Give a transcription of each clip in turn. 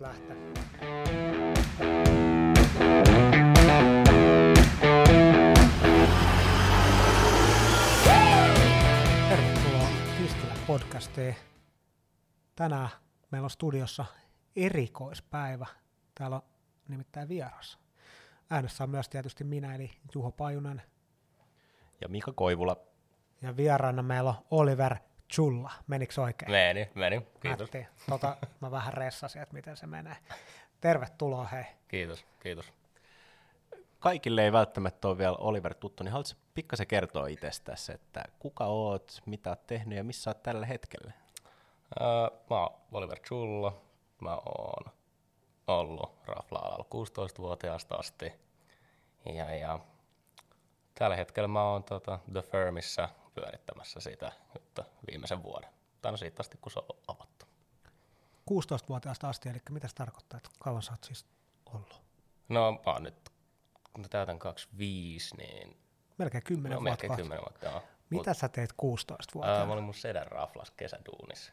lähteä. Tervetuloa Tiskillä podcastiin. Tänään meillä on studiossa erikoispäivä. Täällä on nimittäin vieras. Äänessä on myös tietysti minä, eli Juho Pajunen. Ja Mika Koivula. Ja vieraana meillä on Oliver Chulla. Menikö oikein? Meni, meni. Kiitos. Nätti. Tota, mä vähän ressasin, että miten se menee. Tervetuloa, hei. Kiitos, kiitos. Kaikille ei välttämättä ole vielä Oliver tuttu, niin haluatko pikkasen kertoa itsestäsi, että kuka oot, mitä oot tehnyt ja missä oot tällä hetkellä? Öö, mä oon Oliver Chulla. Mä oon ollut rafla-alalla 16-vuotiaasta asti. Ja, ja tällä hetkellä mä oon tota, The Firmissa pyörittämässä sitä juttu viimeisen vuoden. Tai no siitä asti, kun se on avattu. 16-vuotiaasta asti, eli mitä se tarkoittaa, että kauan sä oot siis ollut? No mä oon nyt, kun mä täytän 25, niin Melkein 10 no, vuotta. melkein kohta. 10 vuotta. Joo. Mitä sä teet Ää, 16-vuotiaana? mä olin mun sedän raflas kesäduunissa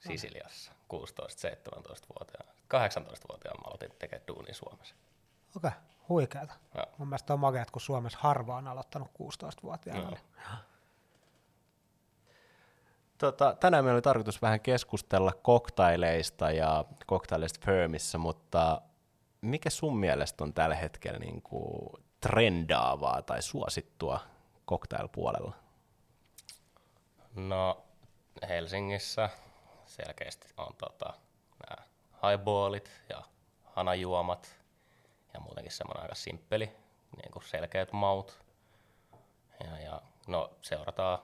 Sisiliassa 16-17-vuotiaana. 18-vuotiaana mä aloitin tekemään duunia Suomessa. Okei, okay, huikeeta. Mun mielestä on makeat, kun Suomessa harva on aloittanut 16-vuotiaana. Joo. Niin. Tota, tänään meillä oli tarkoitus vähän keskustella koktaileista ja koktaileista Firmissa, mutta mikä sun mielestä on tällä hetkellä niin kuin trendaavaa tai suosittua cocktail-puolella? No Helsingissä selkeästi on tota, nämä highballit ja hanajuomat ja muutenkin semmoinen aika simppeli, niin kuin selkeät maut. Ja, ja no seurataan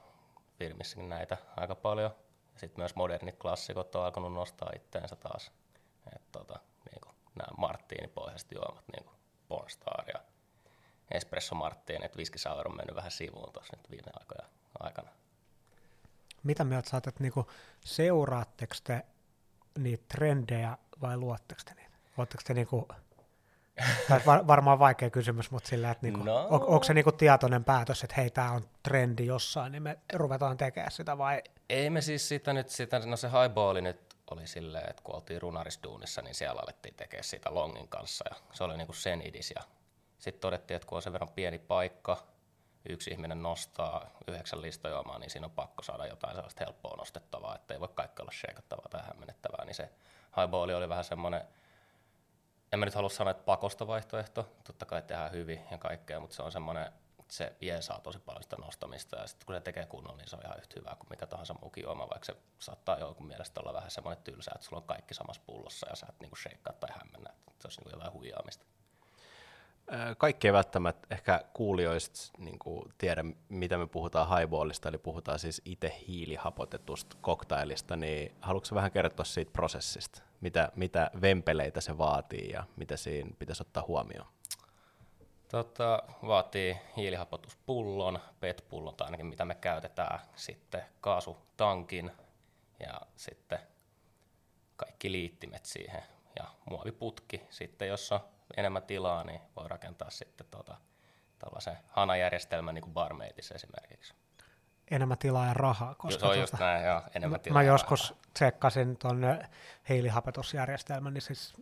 firmissäkin näitä aika paljon. Sitten myös modernit klassikot on alkanut nostaa itteensä taas. Et tota, niin kuin nämä marttiinipohjaiset juomat, niin kuin Pornstar ja Espresso Martini, että Whisky Sour on mennyt vähän sivuun tuossa nyt viime aikoja aikana. Mitä mieltä oot, että niinku, seuraatteko te niitä trendejä vai luotteko te niitä? Oletteko te niinku, tai var, varmaan vaikea kysymys, mutta sillä, että niinku, No. on, onko se niinku tietoinen päätös, että hei, tämä on trendi jossain, niin me ruvetaan tekemään sitä vai Ei me siis sitä nyt, sitä, no se highballi nyt oli silleen, että kun oltiin runarisduunissa, niin siellä alettiin tekemään sitä longin kanssa ja se oli niinku sen idis. Ja sitten todettiin, että kun on sen verran pieni paikka, yksi ihminen nostaa yhdeksän listajuomaa, niin siinä on pakko saada jotain sellaista helppoa nostettavaa, että ei voi kaikki olla shakeattavaa tai hämmennettävää, niin se highballi oli vähän semmoinen, en mä nyt halua sanoa, että pakosta vaihtoehto, totta kai tehdään hyvin ja kaikkea, mutta se on semmoinen, se jeesaa tosi paljon sitä nostamista. Ja sitten kun se tekee kunnolla, niin se on ihan yhtä hyvää kuin mikä tahansa muukin juoma, vaikka se saattaa jonkun mielestä olla vähän semmoinen tylsä, että sulla on kaikki samassa pullossa ja sä et niinku tai hämmennä, että se olisi niinku jotain huijaamista. Kaikki ei välttämättä ehkä kuulijoista niin tiedä, mitä me puhutaan highballista, eli puhutaan siis itse hiilihapotetusta koktailista, niin haluatko vähän kertoa siitä prosessista? Mitä, mitä vempeleitä se vaatii ja mitä siinä pitäisi ottaa huomioon? Tota, vaatii hiilihapotuspullon, PET-pullon tai ainakin mitä me käytetään, sitten kaasutankin ja sitten kaikki liittimet siihen ja muoviputki. Sitten jos on enemmän tilaa, niin voi rakentaa sitten tota, tällaisen hanajärjestelmän niin kuin esimerkiksi. enemmän tilaa ja rahaa? Koska se on just tota, näin, joo, enemmän mä, tilaa. mä joskus rahaa. tsekkasin tuon hiilihapetusjärjestelmän, niin siis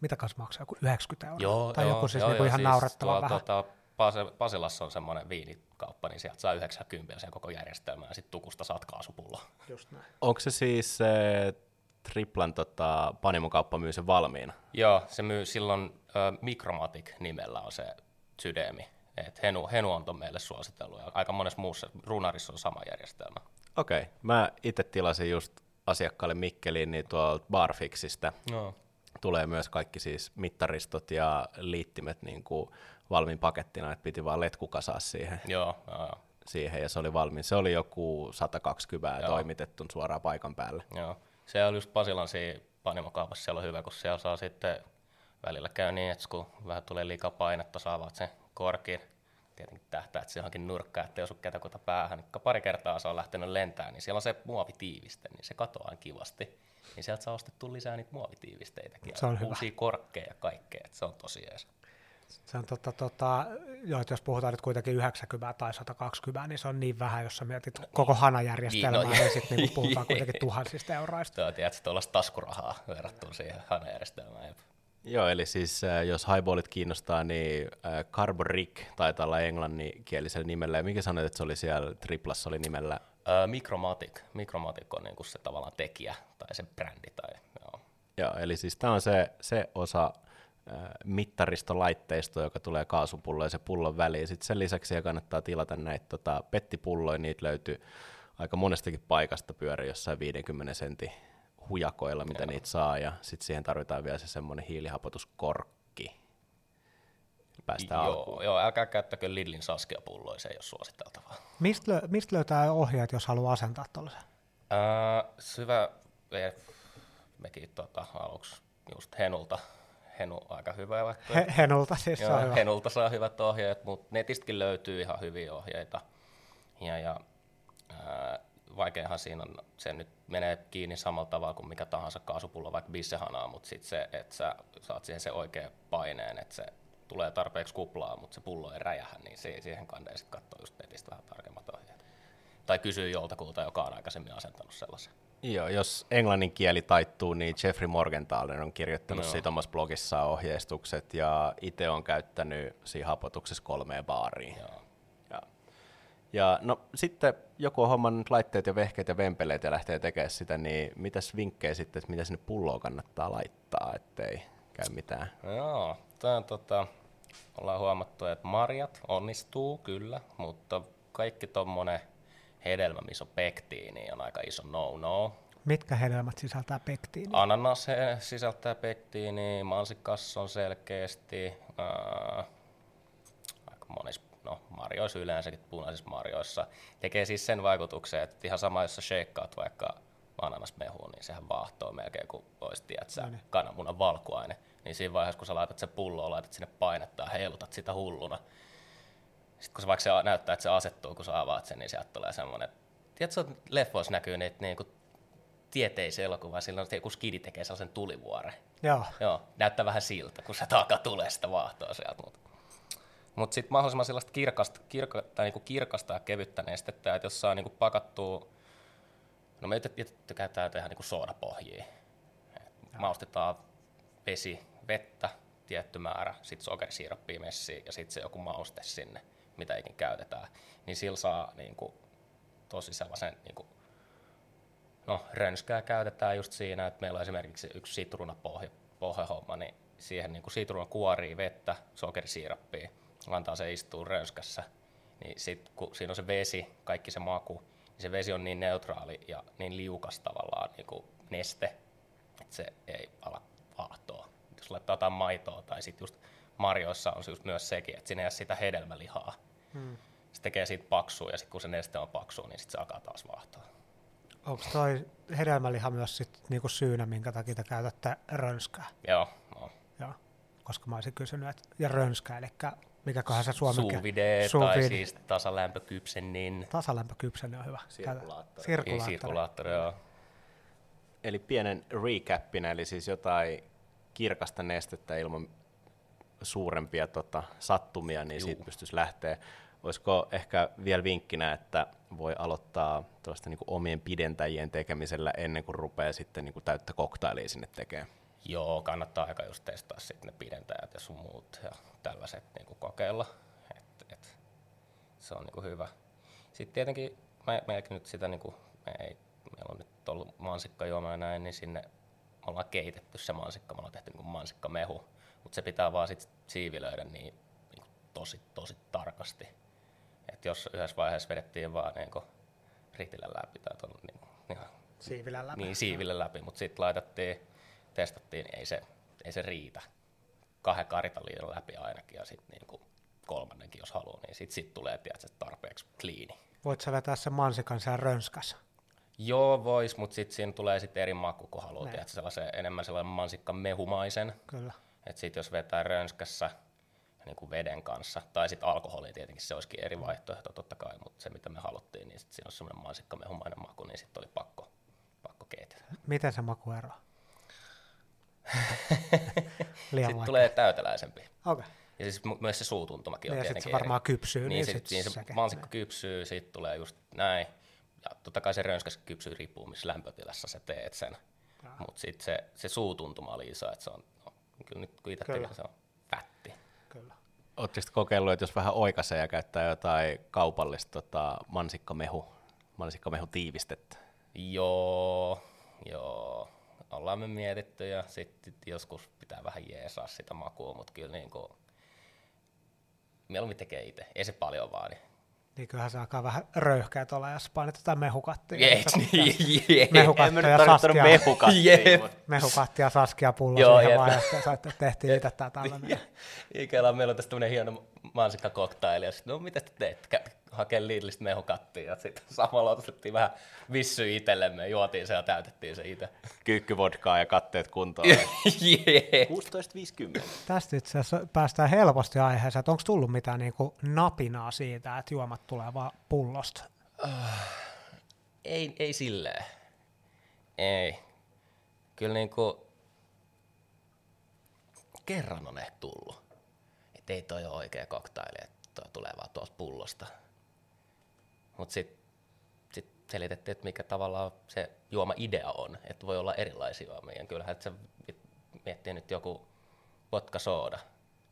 mitä kanssa maksaa, joku 90 euroa? Joo, tai joo, joku siis joo, niinku joo, ihan naurettava tuolla, vähän. Pase- Pasilassa on semmoinen viinikauppa, niin sieltä saa 90 sen koko järjestelmän ja sitten tukusta saat kaasupullo. Just näin. Onko se siis se Triplan tota, panimokauppa myy sen valmiina? Joo, se myy silloin ö, Micromatic nimellä on se sydämi. Et Henu, Henu on ton meille suositellut ja aika monessa muussa runarissa on sama järjestelmä. Okei, okay. mä itse tilasin just asiakkaalle Mikkeliin niin tuolta Barfixista. No. Tulee myös kaikki siis mittaristot ja liittimet niin kuin valmiin pakettina, että piti vaan letku kasaa siihen, Joo, joo, joo. siihen ja se oli valmiin. Se oli joku 120 Joo. toimitettu suoraan paikan päälle. joo. Se on just Pasilan siinä panimokaupassa, siellä on hyvä, kun siellä saa sitten välillä käy niin, että kun vähän tulee liikaa painetta, saavat sen korkin, tietenkin tähtää, että se johonkin nurkkaan, että jos on ketäkuta päähän, niin pari kertaa se on lähtenyt lentämään, niin siellä on se muovitiiviste, niin se katoaa kivasti. Niin sieltä saa ostettua lisää niitä muovitiivisteitäkin, Se on hyvä. uusia korkkeja ja kaikkea, että se on tosi jees. Se on tota, tota, joo, että jos puhutaan nyt kuitenkin 90 tai 120, niin se on niin vähän, jos sä mietit koko hanajärjestelmää, Niin, niin, no, niin sitten niin puhutaan kuitenkin tuhansista euroista. Tuo, tiedätkö, tuollaista taskurahaa verrattuna siihen hanajärjestelmään. Joo, eli siis äh, jos highballit kiinnostaa, niin äh, Carbon Rick taitaa olla englanninkielisellä nimellä. Ja mikä sanoit, että se oli siellä Triplassa oli nimellä? Öö, Micromatic. Micromatic on niinku se tavallaan tekijä tai se brändi. Tai, joo. Joo, eli siis tämä on se, se osa äh, mittaristolaitteisto, joka tulee kaasupulloon ja se pullon väliin. Sitten sen lisäksi kannattaa tilata näitä tota, pettipulloja, niitä löytyy aika monestakin paikasta pyörii jossain 50 sentin hujakoilla, mitä niitä saa, ja sitten siihen tarvitaan vielä se semmoinen hiilihapotuskorkki. Päästään alkuun. Joo, joo, älkää käyttäkö Lidlin Saskia-pulloja, se ei ole suositeltavaa. Mistä, lö, mistä löytää ohjeet, jos haluaa asentaa tuollaisen? Öö, syvä, me- mekin tota, aluksi just Henulta, Henu aika hyvä vaikka. He, Henulta siis Joo, on hyvä. Henulta saa hyvät ohjeet, mutta netistäkin löytyy ihan hyviä ohjeita. Ja, ja ää, vaikeahan siinä on, se nyt menee kiinni samalla tavalla kuin mikä tahansa kaasupullo, vaikka bissehanaa, mutta sitten se, että sä saat siihen se oikea paineen, että se tulee tarpeeksi kuplaa, mutta se pullo ei räjähä, niin se, siihen kannattaa sitten katsoa just netistä vähän tarkemmat ohjeet. Tai kysyä joltakulta, joka on aikaisemmin asentanut sellaisen. Joo, jos englannin kieli taittuu, niin Jeffrey Morgenthaler on kirjoittanut Joo. siitä omassa blogissaan ohjeistukset, ja itse on käyttänyt siinä hapotuksessa kolmea baaria. Joo. Ja, ja no sitten joku on hommannut laitteet ja vehkeet ja vempeleet ja lähtee tekemään sitä, niin mitäs vinkkejä sitten, että mitä sinne pulloon kannattaa laittaa, ettei käy mitään? Joo, tämä on tota, ollaan huomattu, että marjat onnistuu kyllä, mutta kaikki tommonen hedelmä, missä on pektiini, on aika iso no-no. Mitkä hedelmät sisältää pektiiniä? Ananas sisältää pektiiniä, mansikassa on selkeästi, ää, aika monissa, no marjoissa yleensäkin, punaisissa marjoissa. Tekee siis sen vaikutuksen, että ihan sama, jos sä shakeaat vaikka ananasmehuun, niin sehän vaahtoo melkein kuin olisi, tiedätkö, kananmunan valkuaine. Niin siinä vaiheessa, kun sä laitat sen pulloon, laitat sinne painetta ja heilutat sitä hulluna. Sitten kun se vaikka se näyttää, että se asettuu, kun sä avaat sen, niin sieltä tulee semmoinen, tiedätkö, että leffoissa näkyy niitä niin kuin tieteisiä elokuvia, silloin joku skidi tekee sellaisen tulivuoren. Joo, Joo, näyttää vähän siltä, kun se taaka tulee sitä vaahtoa sieltä. Mutta mut sitten mahdollisimman sellaista kirkasta, kirka, tai niinku kirkasta ja kevyttä nestettä, että jos saa niinku pakattua, no me tykätään tehdä niinku soodapohjia. Et Maustetaan vesi, vettä, tietty määrä, sitten sokerisiirappia messiin ja sitten se joku mauste sinne, mitä ikin käytetään. Niin sillä saa niinku tosi sellaisen niinku No, rönskää käytetään just siinä, että meillä on esimerkiksi yksi sitruunapohja pohjahomma, niin siihen niin kuin sitruuna kuorii vettä, sokerisiirappia, antaa se istua rönskässä, niin sit kun siinä on se vesi, kaikki se maku, niin se vesi on niin neutraali ja niin liukas tavallaan niin kuin neste, että se ei ala vaahtoa. Jos laittaa jotain maitoa tai sitten just marjoissa on just myös sekin, että siinä ei ole sitä hedelmälihaa. Hmm. Se tekee siitä paksua ja sitten kun se neste on paksu, niin sitten se alkaa taas vaahtoa. onko toi hedelmäliha myös sit niinku syynä, minkä takia te käytätte rönskää? Joo, no. Joo, koska mä olisin kysynyt, että ja rönskää, eli mikäköhän se suomen sous vide tai siis tasalämpökypsennin Tasalämpökypseni on hyvä. Sirkulaattori. Sirkulaattori. sirkulaattori, joo. Eli pienen recapinä, eli siis jotain kirkasta nestettä ilman suurempia tota, sattumia, niin Juu. siitä pystyisi lähteä. Olisiko ehkä vielä vinkkinä, että voi aloittaa tuosta niin omien pidentäjien tekemisellä ennen kuin rupeaa sitten niin täyttä koktailia sinne tekemään? Joo, kannattaa aika just testaa sitten ne pidentäjät ja sun muut ja tällaiset niin kokeilla. Et, et, se on niin hyvä. Sitten tietenkin me, mekin nyt sitä, niin kuin, me ei, meillä on nyt ollut mansikkajuoma ja näin, niin sinne me ollaan keitetty se mansikka, me ollaan tehty niin mansikkamehu, mutta se pitää vaan sit siivilöidä niin, niin tosi, tosi tarkasti. Et jos yhdessä vaiheessa vedettiin vaan niin ritillä läpi tai ton, niin, niin, Siivilän läpi. niin siiville läpi, mutta sitten laitettiin, testattiin, niin ei se, ei se riitä. Kahden karitaliiton läpi ainakin ja sitten niinku kolmannenkin, jos haluaa, niin sitten sit tulee tiedätkö, tarpeeksi kliini. Voit sä vetää sen mansikan siellä rönskässä? Joo, vois, mutta sitten siinä tulee sitten eri maku, kun haluaa, tiedätkö, sellaisen, enemmän sellainen mansikka mehumaisen. Kyllä. Että sitten jos vetää rönskässä niin kuin veden kanssa, tai sitten alkoholi tietenkin, se olisikin eri vaihtoehto totta kai, mutta se mitä me haluttiin, niin sit siinä on semmoinen mansikkamehumainen maku, niin sitten oli pakko, pakko keitellä. Miten se maku eroaa? Sitten tulee täyteläisempi. Okei. Ja siis myös se suutuntumakin on Ja sitten tietenkin se varmaan eri. kypsyy, Niin, niin sit, sit siinä se mansikko kypsyy, siitä tulee just näin. Ja totta kai se rönskäs kypsyy riippuu, missä lämpötilassa sä teet sen. Mutta sitten se, se suutuntuma oli iso, että se on, kyllä nyt kun itse Kyllä. tein, se on fätti. Kyllä. Oletteko kokeillut, että jos vähän oikaisee ja käyttää jotain kaupallista tota, mansikkamehu, mansikkamehu tiivistettä? Joo, joo. Ollaan me mietitty ja sitten joskus pitää vähän jeesaa sitä makua, mutta kyllä niin kuin, mieluummin tekee itse. Ei se paljon vaadi. Niin kyllähän se alkaa vähän röyhkeä tuolla, jos painat jotain mehukattia. Jeeks, niin, jee. Mehukattia ja Saskia. mehukattia, mutta Mehukattia Saskia pullo Joo, siihen vaan, ja saitte- tehtiin itse tää tällainen. Ikellä meillä on tässä tämmönen hieno mansikkakoktaili, ja sitten no mitä te teet? Hakee Lidlistä mehukattia, ja sitten samalla otettiin vähän vissy itsellemme, juotiin se ja täytettiin se itse. kyykkyvodkaa ja katteet kuntoon. Jee. 16.50. Tästä itse asiassa päästään helposti aiheeseen, että onko tullut mitään niinku napinaa siitä, että juomat tulee vaan pullosta? Ei, ei silleen. Ei. Kyllä niinku kerran on ehkä tullut. Et ei toi ole oikea koktaili, että toi tulee vaan tuolta pullosta. Mut sit, sit selitettiin, että mikä tavallaan se juoma-idea on, että voi olla erilaisia juomia. Ja Kyllähän se miettii nyt joku vodka sooda.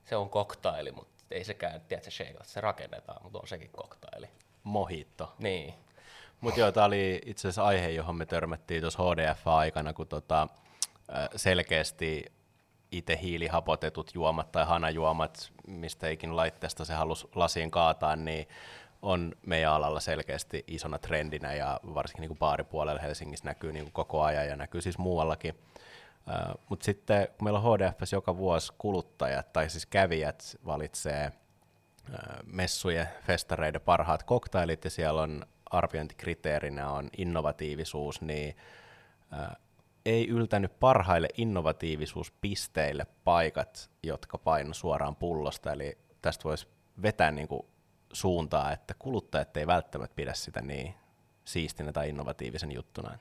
Se on koktaili, mutta ei sekään, tiedätkö, shake, se rakennetaan, mutta on sekin koktaili. Mohitto. Niin. Mutta joo, tämä oli itse asiassa aihe, johon me törmättiin tuossa HDF-aikana, kun tota, selkeästi itse hiilihapotetut juomat tai hanajuomat, mistä ikin laitteesta se halusi lasiin kaataa, niin on meidän alalla selkeästi isona trendinä ja varsinkin niin baaripuolella Helsingissä näkyy niin kuin koko ajan ja näkyy siis muuallakin. Mutta sitten kun meillä on HDFS joka vuosi kuluttajat tai siis kävijät valitsee ö, messujen, festareiden parhaat koktailit ja siellä on arviointikriteerinä on innovatiivisuus, niin ää, ei yltänyt parhaille innovatiivisuuspisteille paikat, jotka paino suoraan pullosta, eli tästä voisi vetää niin kuin suuntaa, että kuluttajat ei välttämättä pidä sitä niin siistinä tai innovatiivisen juttuna.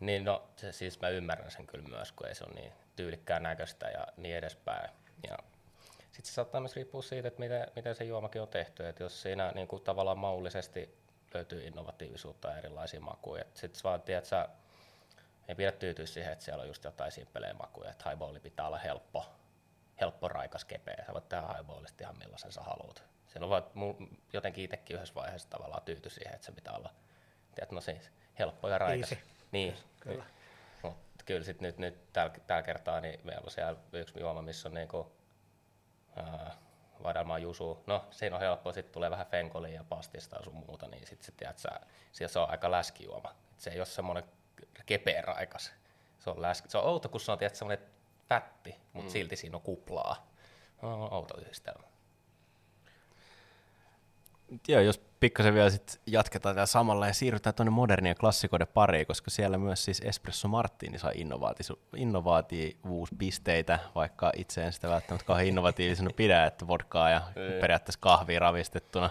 Niin no, se, siis mä ymmärrän sen kyllä myös, kun ei se ole niin tyylikkään näköistä ja niin edespäin. Ja sitten se saattaa myös riippua siitä, että miten, miten se juomakin on tehty. Että jos siinä niin kuin tavallaan maullisesti löytyy innovatiivisuutta ja erilaisia makuja. Sitten vaan, tiedät, sä, ei pidä tyytyä siihen, että siellä on just jotain simpelejä makuja. Että highballi pitää olla helppo, helppo raikas kepeä. Sä voit tehdä highballista ihan millaisen sä haluat. Silloin vaan mun jotenkin itsekin yhdessä vaiheessa tavallaan tyyty siihen, että se pitää olla tiedät, no siis helppo ja raikas. Easy. Niin, Kyllä. mutta kyllä sit nyt, nyt tällä, tällä kertaa niin meillä on siellä yksi juoma, missä on niinku, vadelmaa jusu. No siinä on helppo, sitten tulee vähän fenkolia ja pastista ja sun muuta, niin sitten sit, tiedät, sä, siellä se on aika läskijuoma. Et se ei ole semmoinen kepeä raikas. Se on, läski. se on outo, kun se on tiedät, semmoinen fätti, mutta mm. silti siinä on kuplaa. No, on outo yhdistelmä. Joo, jos pikkasen vielä sit jatketaan tällä samalla ja siirrytään tuonne modernia klassikoiden pariin, koska siellä myös siis Espresso Martini sai innovaatisu- innovaativuuspisteitä, vaikka itse en sitä välttämättä kauhean innovatiivisena pidä, että vodkaa ja periaatteessa kahvia ravistettuna.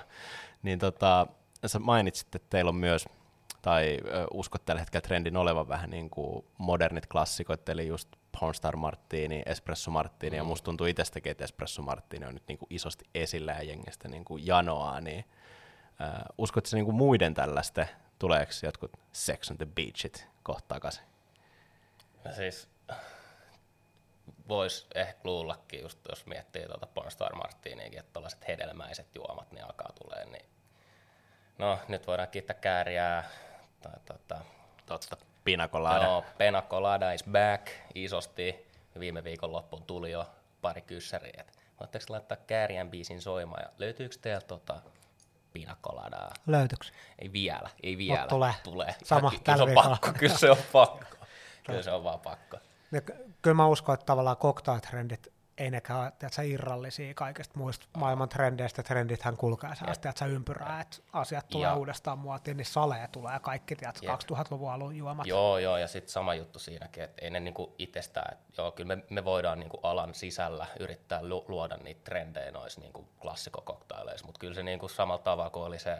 Niin tota, sä mainitsit, että teillä on myös, tai uskot tällä hetkellä trendin olevan vähän niin kuin modernit klassikot, eli just Pornstar Martini, Espresso Martini, mm. ja musta tuntuu itsestäkin, että Espresso Martini on nyt niin kuin isosti esillä ja jengestä niin kuin janoaa, niin äh, uskotko niin kuin muiden tällaisten, tuleeko jotkut Sex on the Beachit kohta takaisin? Ja siis voisi ehkä luullakin, just jos miettii tuota Pornstar Martiniakin, että tällaiset hedelmäiset juomat niin alkaa tulee, niin no nyt voidaan kiittää kääriää, tai tota, Totta. Pinacolada. no, Pena Colada is back isosti, viime viikon loppuun tuli jo pari kyssäriä, että voitteko laittaa kääriän biisin soimaan, ja löytyykö teiltä tota Pina Coladaa? Löytyykö? Ei vielä, ei vielä. tulee. tulee. Sama kyllä, tällä se on pakko, kyllä se on pakko. Kyllä se on vaan pakko. Ja ky- kyllä mä uskon, että tavallaan cocktail-trendit ei nekään ole tiedätkö, irrallisia kaikista muista maailman trendeistä. Trendithän kulkee sellaista ympyrää, että asiat tulee Ja- uudestaan muotiin, niin saleja tulee kaikki tiedätkö, Jep. 2000-luvun alun juomat. Joo, joo, ja sitten sama juttu siinäkin, että ei ne niinku itsestään, että joo, kyllä me, me voidaan niinku alan sisällä yrittää lu, luoda niitä trendejä noissa niinku klassikokoktaileissa, mutta kyllä se niinku samalla tavalla kuin oli se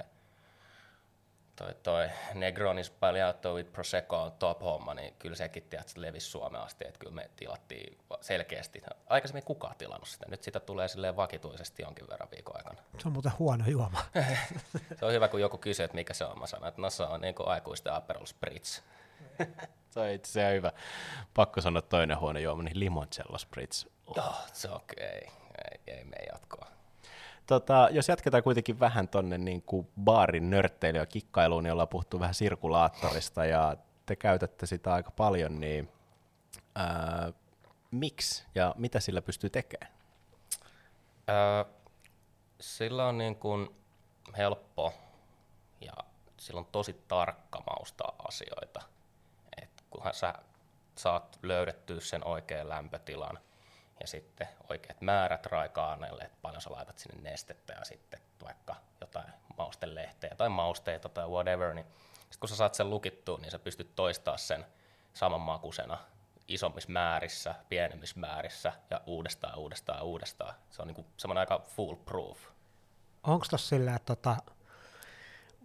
toi, toi Negroni Spagliato with Prosecco on top homma, niin kyllä sekin tiedät, että levisi Suomeen asti, että kyllä me tilattiin selkeästi. Aikaisemmin kukaan tilannut sitä, nyt sitä tulee silleen vakituisesti jonkin verran viikon aikana. Se on muuten huono juoma. se on hyvä, kun joku kysyy, että mikä se on. Mä sanon, että no se on niin kuin aikuisten Aperol Spritz. se on itse asiassa hyvä. Pakko sanoa toinen huono juoma, niin limoncello spritz. Oh. oh se on okei. Okay. Ei, ei mene jatkoa. Tota, jos jatketaan kuitenkin vähän tuonne niin kuin baarin nörtteilyä kikkailuun, niin ollaan puhuttu vähän sirkulaattorista ja te käytätte sitä aika paljon, niin ää, miksi ja mitä sillä pystyy tekemään? Ää, sillä on niin kuin helppo ja sillä on tosi tarkka maustaa asioita. Et kunhan sä saat löydettyä sen oikean lämpötilan, ja sitten oikeat määrät raika-aineelle, että paljon sä laitat sinne nestettä ja sitten vaikka jotain maustelehteä tai mausteita tai whatever, niin sitten kun sä saat sen lukittua, niin sä pystyt toistamaan sen saman makusena isommissa määrissä, pienemmissä määrissä ja uudestaan, uudestaan, uudestaan. Se on niinku semmoinen aika foolproof. Onko tossa silleen, että tota,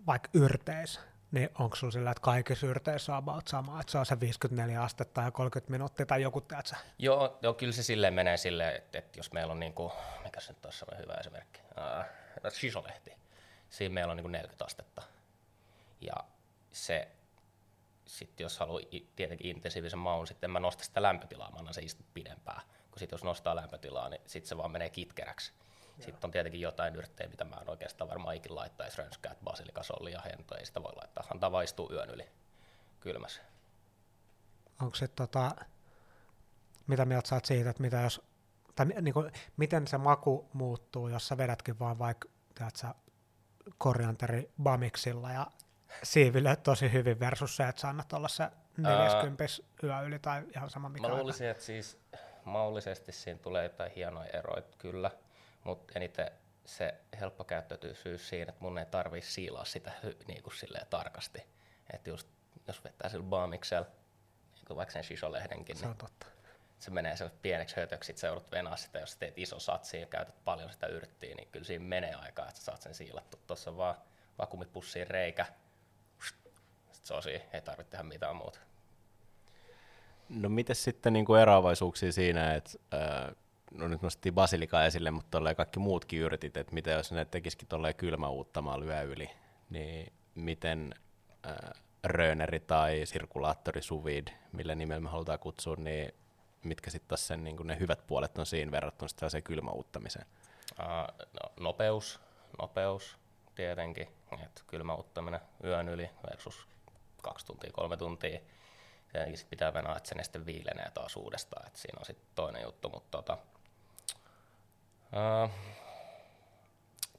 vaikka yrteissä, niin onko sulla sillä, että kaikissa yrteissä on about sama, että se on se 54 astetta ja 30 minuuttia tai joku, tiedätkö? Joo, joo, kyllä se silleen menee silleen, että, että jos meillä on niin kuin, mikä se nyt on hyvä esimerkki, uh, shisolehti, siinä meillä on niin kuin 40 astetta. Ja se, sitten jos haluaa tietenkin intensiivisen maun, sitten mä nostan sitä lämpötilaa, mä annan se istua pidempään. Kun sitten jos nostaa lämpötilaa, niin sitten se vaan menee kitkeräksi. Sitten on tietenkin jotain yrttejä, mitä mä en oikeastaan varmaan ikin laittaisi rönskäät, basilikasolli ja hento, ei sitä voi laittaa. Antaa vaistuu yön yli kylmässä. Onko se tota, mitä mieltä saat siitä, että mitä jos, tai niin kuin, miten se maku muuttuu, jos sä vedätkin vaan vaikka, sä, korianteri bamiksilla ja siiville tosi hyvin versus se, että sä annat olla se 40 yö yli tai ihan sama mikä Mä luulisin, että siis mahdollisesti siinä tulee jotain hienoja eroja, kyllä mutta eniten se helppokäyttöisyys siinä, että mun ei tarvii siilaa sitä niin kuin silleen tarkasti. Että just jos vetää sillä baamiksella, niin kuin vaikka sen shisolehdenkin, se, niin totta. se menee se pieneksi hötöksi, sit sä joudut venaa sitä, jos teet iso satsi ja käytät paljon sitä yrttiä, niin kyllä siinä menee aikaa, että sä saat sen siilattu. Tuossa vaan vakuumipussiin reikä, sitten se on siinä, ei tarvitse tehdä mitään muuta. No miten sitten niin kuin eroavaisuuksia siinä, että äh, no nyt nostettiin basilikaa esille, mutta tolleen kaikki muutkin yrtit, että mitä jos ne tekisikin tolleen kylmäuuttamaan lyö yli, niin miten äh, rööneri tai sirkulaattori suvid, millä nimellä me halutaan kutsua, niin mitkä sitten sen niin ne hyvät puolet on siinä verrattuna se kylmäuuttamiseen? Uh, no, nopeus, nopeus tietenkin, että kylmäuuttaminen yön yli versus kaksi tuntia, kolme tuntia. Sitten pitää venää, että se neste viilenee taas uudestaan, että siinä on sitten toinen juttu, mutta tota, Uh,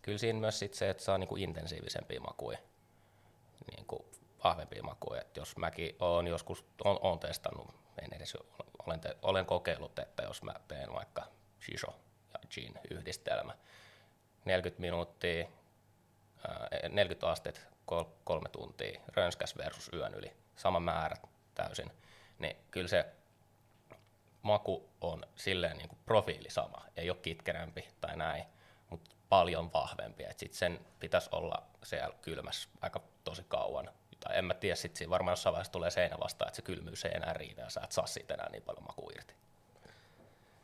kyllä siinä myös sit se, että saa niinku intensiivisempiä makuja, niinku vahvempia makuja. Et jos mäkin olen joskus on, on testannut, en edes olen, te, olen kokeillut, että jos mä teen vaikka shisho ja gin yhdistelmä, 40 minuuttia, 40 astet, kolme tuntia, rönskäs versus yön yli, sama määrä täysin, niin kyllä se maku on silleen niin kuin profiili sama, ei ole kitkerämpi tai näin, mutta paljon vahvempi. Et sit sen pitäisi olla siellä kylmässä aika tosi kauan. Tai en mä tiedä, sit siinä varmaan jossain vaiheessa tulee seinä vastaan, että se kylmyys ei enää riitä ja sä et saa siitä enää niin paljon makua irti.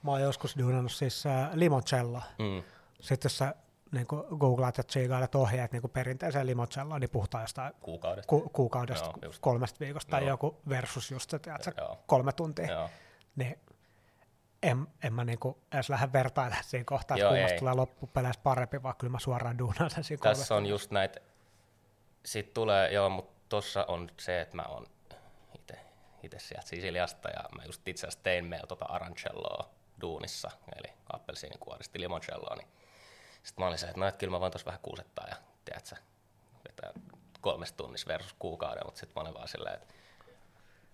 Mä oon joskus duunannut siis äh, limoncello. Mm. Sitten jos sä niin googlaat ja tsiigailet ohjeet niin perinteiseen limoncelloon, niin puhutaan jostain kuukaudesta, ku, kuukaudesta Joo, kolmesta viikosta Joo. tai joku versus just se, kolme tuntia. Joo. Niin en, en mä niinku edes lähde vertailemaan siinä kohtaa, että kummasta tulee loppupeleissä parempi, vaan kyllä mä suoraan duunaan sen siinä Tässä on just näitä, sitten tulee, joo, mutta tossa on se, että mä oon itse sieltä Sisiliasta ja mä just itse asiassa tein meillä tota arancelloa duunissa, eli appelsiinikuoristi limoncelloa, niin sitten mä olin se, että no, että kyllä mä voin tuossa vähän kuusettaa ja tiedätkö, vetää kolmesta tunnissa versus kuukauden, mutta sitten mä olin vaan silleen, että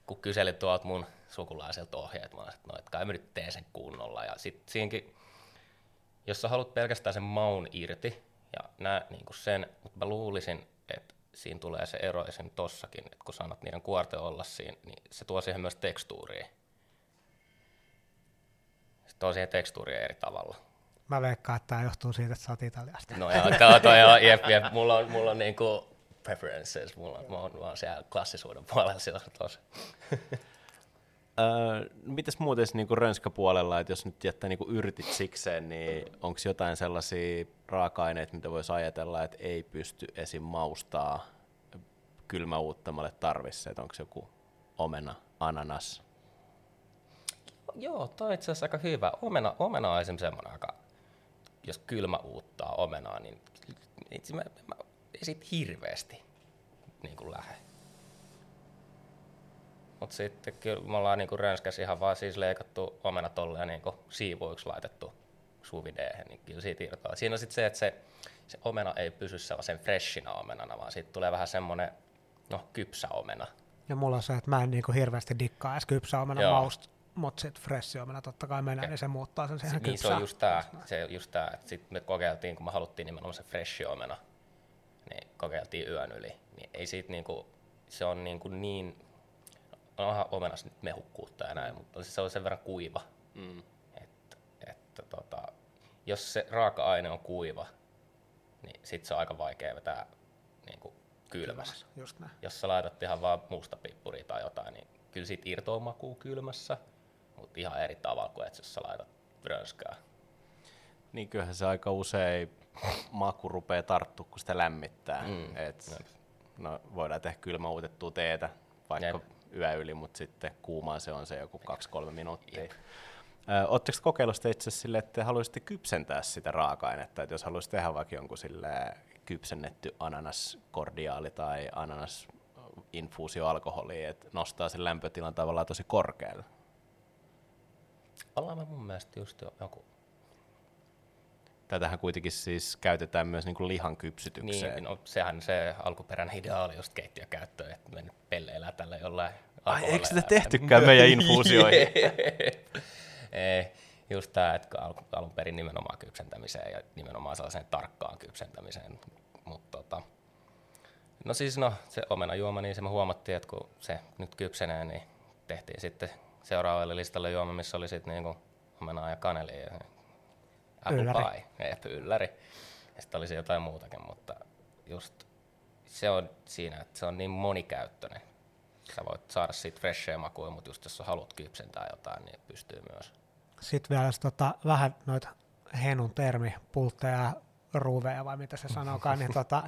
kun kyselin tuolta mun sukulaiselta ohjeet, mä että no, et kai mä nyt teen sen kunnolla. Ja sitten siinkin, jos sä haluat pelkästään sen maun irti, ja nää, niin sen, mutta mä luulisin, että siinä tulee se ero esim. tossakin, että kun sanot niiden kuorten olla siinä, niin se tuo siihen myös tekstuuria. Se tuo siihen tekstuuria eri tavalla. Mä veikkaan, että tämä johtuu siitä, että sä oot Italiasta. No joo, kato, joo, jep, jep. Mulla on, mulla on niinku preferences, mulla on, mä oon vaan siellä klassisuuden puolella sillä tuossa. Öö, mitäs muuten niin kuin rönskäpuolella, että jos nyt jättää niin kuin yrtit sikseen, niin onko jotain sellaisia raaka-aineita, mitä voisi ajatella, että ei pysty esim. maustaa kylmäuuttamalle tarvissa, että onko joku omena, ananas? Joo, toi on itse asiassa aika hyvä. Omena, omena on esimerkiksi semmoinen aika, jos kylmä uuttaa omenaa, niin itse mä, mä, ei siitä hirveästi niin kuin lähde. Mutta sitten kyllä me ollaan niinku rönskäs ihan vaan siis leikattu omena tolleen niinku siivuiksi laitettu suvideehen, niin kyllä siitä irtoaa. Siinä on sitten se, että se, se omena ei pysy sellaisen freshina omenana, vaan siitä tulee vähän semmoinen no, kypsä omena. Ja mulla on se, että mä en niinku hirveästi dikkaa edes kypsä omena Joo. maust, mutta sitten fresh omena totta kai menee, niin se muuttaa sen siihen niin se on just tää, se on just tää, että sitten me kokeiltiin, kun me haluttiin nimenomaan se fresh omena, niin kokeiltiin yön yli, niin ei siitä niinku, se on niinku niin, onhan omenassa nyt mehukkuutta ja näin, mutta se on sen verran kuiva, Mm. että, että tota, jos se raaka-aine on kuiva, niin sit se on aika vaikea vetää niinku kylmässä. Just näin. Jos sä laitat ihan vaan muusta pippuria tai jotain, niin kyllä siitä irtoaa makuu kylmässä, mutta ihan eri tavalla kuin että jos sä laitat rönskää. Niin kyllähän se aika usein maku rupeaa tarttua, kun sitä lämmittää. Mm. Et, jep. no, voidaan tehdä kylmäuutettua teetä vaikka Jep. yö yli, mutta sitten kuumaa se on se joku 2-3 minuuttia. Oletteko kokeillut sitä itse sille, että te haluaisitte kypsentää sitä raaka-ainetta, että jos haluaisi tehdä vaikka jonkun sille kypsennetty ananaskordiaali tai ananas-infuusioalkoholi, että nostaa sen lämpötilan tavallaan tosi korkealle? Ollaan me mun mielestä just jo joku. Tätähän kuitenkin siis käytetään myös niin kuin lihan kypsytykseen. Niin, no, sehän se alkuperäinen ideaali just keittiökäyttöön, että me nyt pelleillään tällä jollain Ai, eikö sitä tehtykään meidän infuusioihin? Ei, just tämä, että alun, alun perin nimenomaan kypsentämiseen ja nimenomaan sellaiseen tarkkaan kypsentämiseen. Mutta tota, no siis no, se omenajuoma, niin se me huomattiin, että kun se nyt kypsenee, niin tehtiin sitten seuraavalle listalle juoma, missä oli sitten niinku omenaa ja kanelia ja apple Ylläri. pie ja ylläri. Ja sitten olisi jotain muutakin, mutta just se on siinä, että se on niin monikäyttöinen. Sä voit saada siitä freshia makua, mutta just jos haluat kypsentää jotain, niin pystyy myös. Sitten vielä tota, vähän noita henun termi, pultteja, ruuveja vai mitä se sanokaan, niin tota,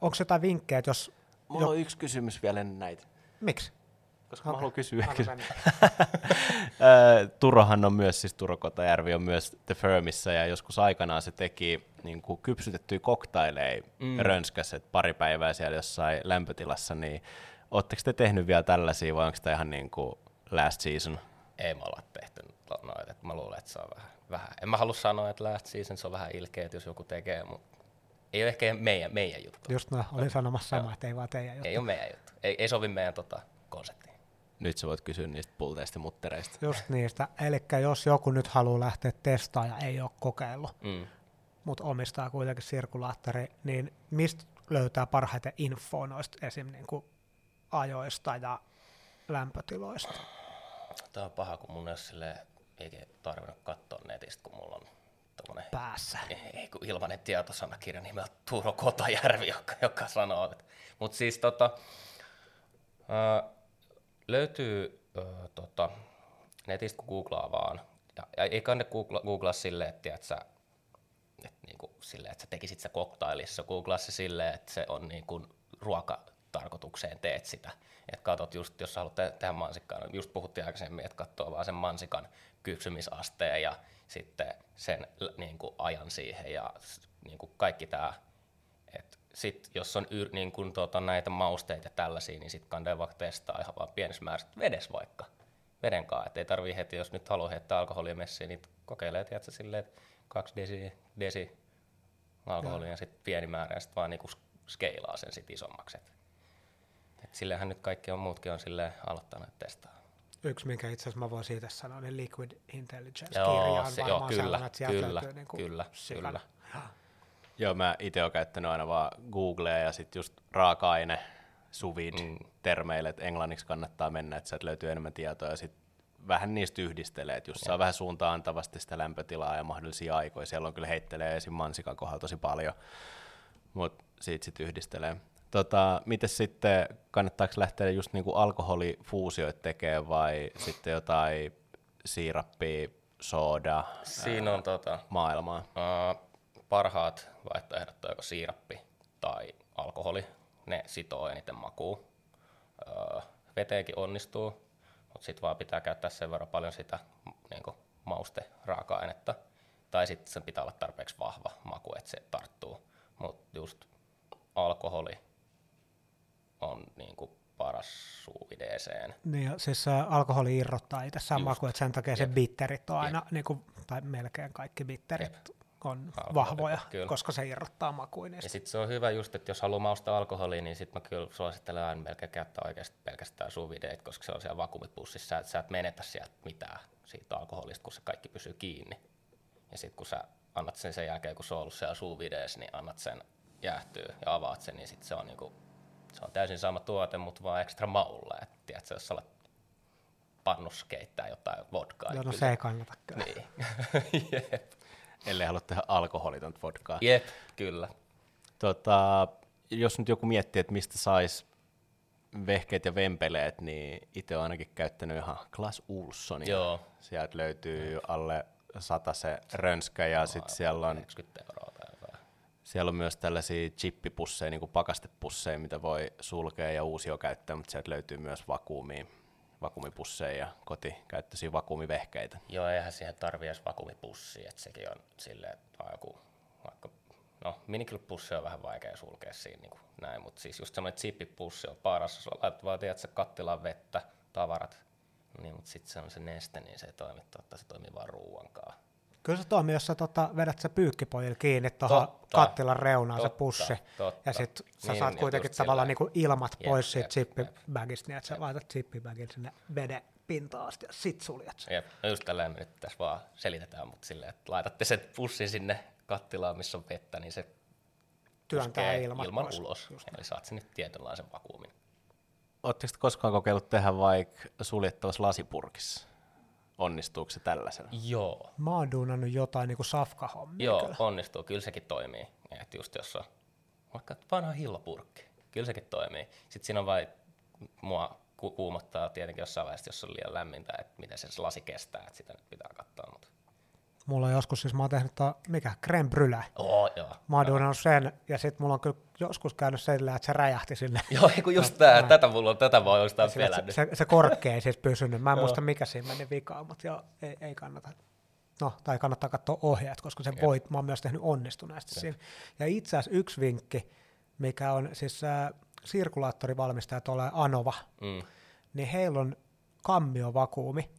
onko jotain vinkkejä, että jos... Mulla on yksi kysymys vielä ennen näitä. Miksi? Koska mä Okei. haluan kysyä. Turohan on myös, siis Turo Kotajärvi on myös The Firmissä ja joskus aikanaan se teki niin kuin kypsytettyjä koktaileja Mm. mm. rönskäs, et pari päivää siellä jossain lämpötilassa, niin ootteko te tehnyt vielä tällaisia vai onko tämä ihan niin kuin last season? Ei me olla tehty noita, että mä luulen, että se on vähän, vähän. En mä halua sanoa, että last season se on vähän ilkeä, että jos joku tekee, mutta ei ole ehkä meidän, meidän juttu. Just no, olin sanomassa sama, että ei vaan teidän juttu. Ei ole meidän juttu. Ei, ei sovi meidän tota, konseptiin. Nyt sä voit kysyä niistä pulteista muttereista. Just niistä. Eli jos joku nyt haluaa lähteä testaamaan ja ei ole kokeillut, Mm. mutta omistaa kuitenkin sirkulaattori, niin mistä löytää parhaiten infoa noista esim. Niin kuin ajoista ja lämpötiloista? Tämä on paha, kun mun ei ole eikä tarvinnut katsoa netistä, kun mulla on Päässä. ei kun ilmanen tietosanakirja nimeltä Turo Kotajärvi, joka, joka sanoo. Mutta siis tota, ää, löytyy ää, tota, netistä, kun googlaa vaan, ja, ja ei kannata googla, googlaa silleen, että, tiedät, sä, että, niinku, silleen, että sä tekisit se koktailissa, googlaa se silleen, että se on niinku ruokatarkoitukseen teet sitä. Että katsot just, jos sä haluat te- tehdä mansikkaa, niin just puhuttiin aikaisemmin, että katsoo vaan sen mansikan kypsymisasteen ja sitten sen niin kuin ajan siihen ja niin kuin kaikki tämä. Sitten jos on yr, niin kuin, tuota, näitä mausteita ja tällaisia, niin sitten kannattaa vaikka testaa ihan vaan pienessä määrässä vedes vaikka. Veden kanssa, että ei tarvii heti, jos nyt haluaa heittää alkoholia messiin, niin kokeilee, tiedätkö, silleen, että kaksi desi, desi alkoholia ja sitten pieni määrä ja sitten vaan niinku skeilaa sen sit isommaksi. Et, et silleenhän nyt kaikki on muutkin on silleen aloittanut testaa. Yksi, minkä itse asiassa mä voin siitä sanoa, niin Liquid Intelligence Joo, kirja on se- varmaan joo, kyllä, sellainen, että sieltä kyllä, löytyy niin kuin kyllä, sikana. Joo, mä itse olen käyttänyt aina vaan Googlea ja sitten just raaka-aine, suvid, Mm. termeille, että englanniksi kannattaa mennä, että sieltä löytyy enemmän tietoa ja sitten vähän niistä yhdistelee, että jos saa vähän suuntaan antavasti sitä lämpötilaa ja mahdollisia aikoja, siellä on kyllä heittelee esim. mansikan kohdalla tosi paljon, mutta siitä sitten yhdistelee. Tota, miten sitten, kannattaako lähteä just niinku alkoholifuusioita tekemään vai sitten jotain siirappia, sooda, Siinä on tota, maailmaa? uh, parhaat vaihtoehdot on joko siirappi tai alkoholi. Ne sitoo eniten makua. Uh, veteekin onnistuu, mutta sitten vaan pitää käyttää sen verran paljon sitä niin mauste raaka-ainetta. Tai sitten sen pitää olla tarpeeksi vahva maku, että se tarttuu. Mutta just alkoholi on niin kuin paras suuvideeseen. Niin, ja siis ä, alkoholi irrottaa Just. maku, että sen takia se Jep. bitterit on aina, niin kuin, tai melkein kaikki bitterit Jep. On Alkoholi, vahvoja, kyllä. koska se irrottaa makuin Ja sitten se on hyvä just, että jos haluaa maustaa alkoholia, niin sitten mä kyllä suosittelen aina melkein käyttää oikeasti pelkästään suvideet, koska se on siellä vakuumipussissa, sä et, sä et menetä sieltä mitään siitä alkoholista, kun se kaikki pysyy kiinni. Ja sitten kun sä annat sen sen jälkeen, kun se on ollut siellä suvideessä, niin annat sen jäähtyä ja avaat sen, niin sitten se on niinku, se on täysin sama tuote, mutta vaan ekstra maulla. Et, tiedätkö, jos sä alat pannussa keittää jotain vodkaa, Joo, niin no kyllä se ei kannata kyllä. Niin. Ellei halua tehdä alkoholitonta vodkaa. Jep, kyllä. Tota, jos nyt joku miettii, että mistä sais vehkeet ja vempeleet, niin itse olen ainakin käyttänyt ihan Klas Ulssonia. Joo. Sieltä löytyy alle sata se rönskä ja sitten siellä on, 90 euroa tai jotain. siellä on myös tällaisia chippipusseja, niin kuin pakastepusseja, mitä voi sulkea ja uusio käyttää, mutta sieltä löytyy myös vakuumia, vakuumipusseja ja kotikäyttöisiä vakuumivehkeitä. Joo, eihän siihen tarvii edes vakuumipussia, että sekin on silleen, että vaan joku, vaikka, no minikylpussi on vähän vaikea sulkea siinä niin näin, mutta siis just semmoinen zippipussi on paras, jos laitat vaan, tiedät, se kattilaan vettä, tavarat, niin, mutta sitten se on se neste, niin se ei toimi, totta, se toimii vaan ruuankaan. Kyllä se toimii, jos sä tota, vedät se pyykkipojilla kiinni tuohon kattilan reunaan se Totta, pussi, totta. ja sitten sä Niin, saat ja kuitenkin just tavallaan niinku ilmat Jep, pois siitä jep, zippibagista, niin että sä laitat zippibagin sinne veden pintaan asti ja sit suljet sen. Jep, no just tällä me nyt tässä vaan selitetään, mutta silleen, että laitatte sen pussin sinne kattilaan, missä on vettä, niin se Työntää ilmat ilman pois. ulos. Eli saat sen nyt tietynlaisen vakuumin. Oletteko te koskaan kokeillut tehdä vaikka suljettavassa lasipurkissa? Onnistuuko se tällaisena? Joo, Mä oon duunannut jotain niinku safkahommia Joo, kyllä. onnistuu. Kyllä sekin toimii. Et just jos on vaikka vanha hillopurkki, kyllä sekin toimii. Sitten siinä on vain, mua ku- kuumottaa tietenkin jossain vaiheessa, jos on liian lämmintä, että miten se lasi kestää, että sitä nyt pitää katsoa. Mutta... Mulla on joskus, siis mä oon tehnyt tää, mikä, creme brûlée. Oh, joo. Mä oon duunannut sen, ja sit mulla on kyllä joskus käynyt sillä, että se räjähti sinne. Joo, kun just tää, tätä mulla on, tätä mä oon että pelännyt. se, se, korkki ei siis pysynyt. Mä en muista, mikä siinä meni vikaan, mutta joo, ei, ei kannata. No, tai kannattaa katsoa ohjeet, koska se voi, mä oon myös tehnyt onnistuneesti siinä. Ja itse asiassa yksi vinkki, mikä on siis äh, sirkulaattorivalmistaja tuolla Anova, Mm. niin heillä on kammiovakuumi,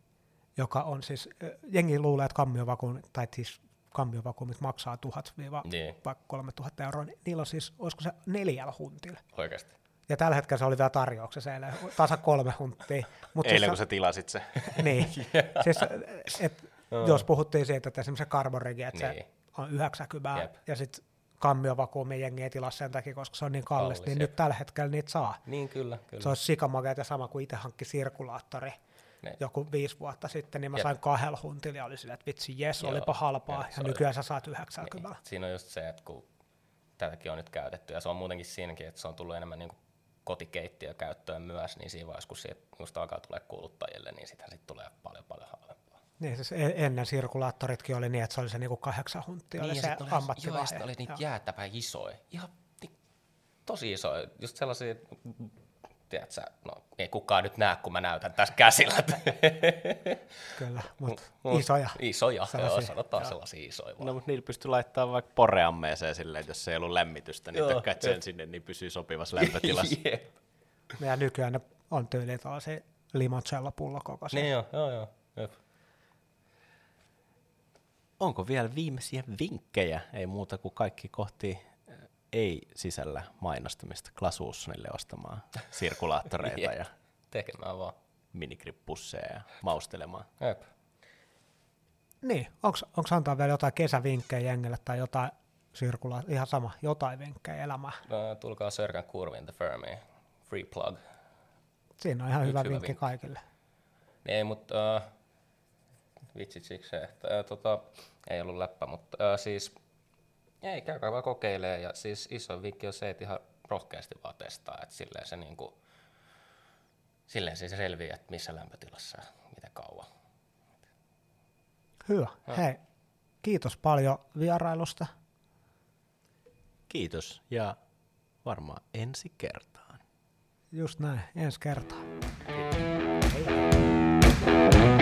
joka on siis, jengi luulee, että kammiovakuumi, tai siis kammiovakuumit maksaa tuhat viiva Niin. vaikka 3000 euroa, niin niillä on siis, olisiko se neljällä huntilla. Oikeasti. Ja tällä hetkellä se oli vielä tarjouksessa eilen, tasa kolme hunttia. Mut Eilen siis, kun sä tilasit se. Niin, siis, et, jos puhuttiin siitä, että esimerkiksi se karbonrigi, että se Niin. on 90 Jep. ja sitten kammiovakuumi jengi ei tilaa sen takia, koska se on niin kallis, Kallis, niin jep. nyt tällä hetkellä niitä saa. Niin kyllä, kyllä. Se olisi sikamakeet ja sama kuin itse hankki sirkulaattori Ne. joku viisi vuotta sitten, niin mä Jep. sain kahdella huntilla ja oli silleen, että vitsi, jes, Joo, olipa halpaa, ja oli- nykyään sä saat 90. Niin. Siinä on just se, että kun tätäkin on nyt käytetty, ja se on muutenkin siinäkin, että se on tullut enemmän niin kotikeittiökäyttöön myös, niin siinä vaiheessa, kun siitä just alkaa tulee kuluttajille, niin sitä sitten tulee paljon paljon halvempaa. Niin siis e- ennen sirkulaattoritkin oli niin, että se oli se niinku kahdeksan hunttia, oli ja se oli, ammattivaihe. Joo, ja oli niitä Joo. jäätävän isoja, ihan tosi isoja, just sellaisia, tiedät sä, no ei kukaan nyt näe, kun mä näytän tässä käsillä. Kyllä, mutta Mut isoja. Isoja, joo, Sellaisia, sanotaan joo. sellaisia isoja vaan. No, mutta niillä pystyy laittamaan vaikka poreammeeseen silleen, että jos ei ollut lämmitystä, niin Joo, tökkäät sen sinne, niin pysyy sopivassa lämpötilassa. Jep. Ja nykyään ne on tyyliin tällaisia limoncello kokoisia. Niin joo, joo, joo. Jep. Onko vielä viimeisiä vinkkejä? Ei muuta kuin kaikki kohti ei sisällä mainostamista Klasuussonille ostamaan sirkulaattoreita Jep. ja Tekemään vaan. minigrippusseja ja maustelemaan. Jep. Niin, onko antaa vielä jotain kesävinkkejä jengille tai jotain sirkula, ihan sama, jotain vinkkejä elämään. No, tulkaa Sörkän kurviin The Firmiin. Free plug. Siinä on ihan Yksi hyvä hyvä vinkki vinkki. kaikille. Ei, mutta äh, vitsit siksi se, että äh, tota, ei ollut läppä, mutta äh, siis ei, käykää vaan kokeilee. Ja siis iso vinkki on se, että ihan rohkeasti vaan testaa, että silleen se, niin kuin, silleen se selviää, että missä lämpötilassa ja miten kauan. Hyvä. Hei, kiitos paljon vierailusta. Kiitos ja varmaan ensi kertaan. Just näin, ensi kertaa. Kiitos.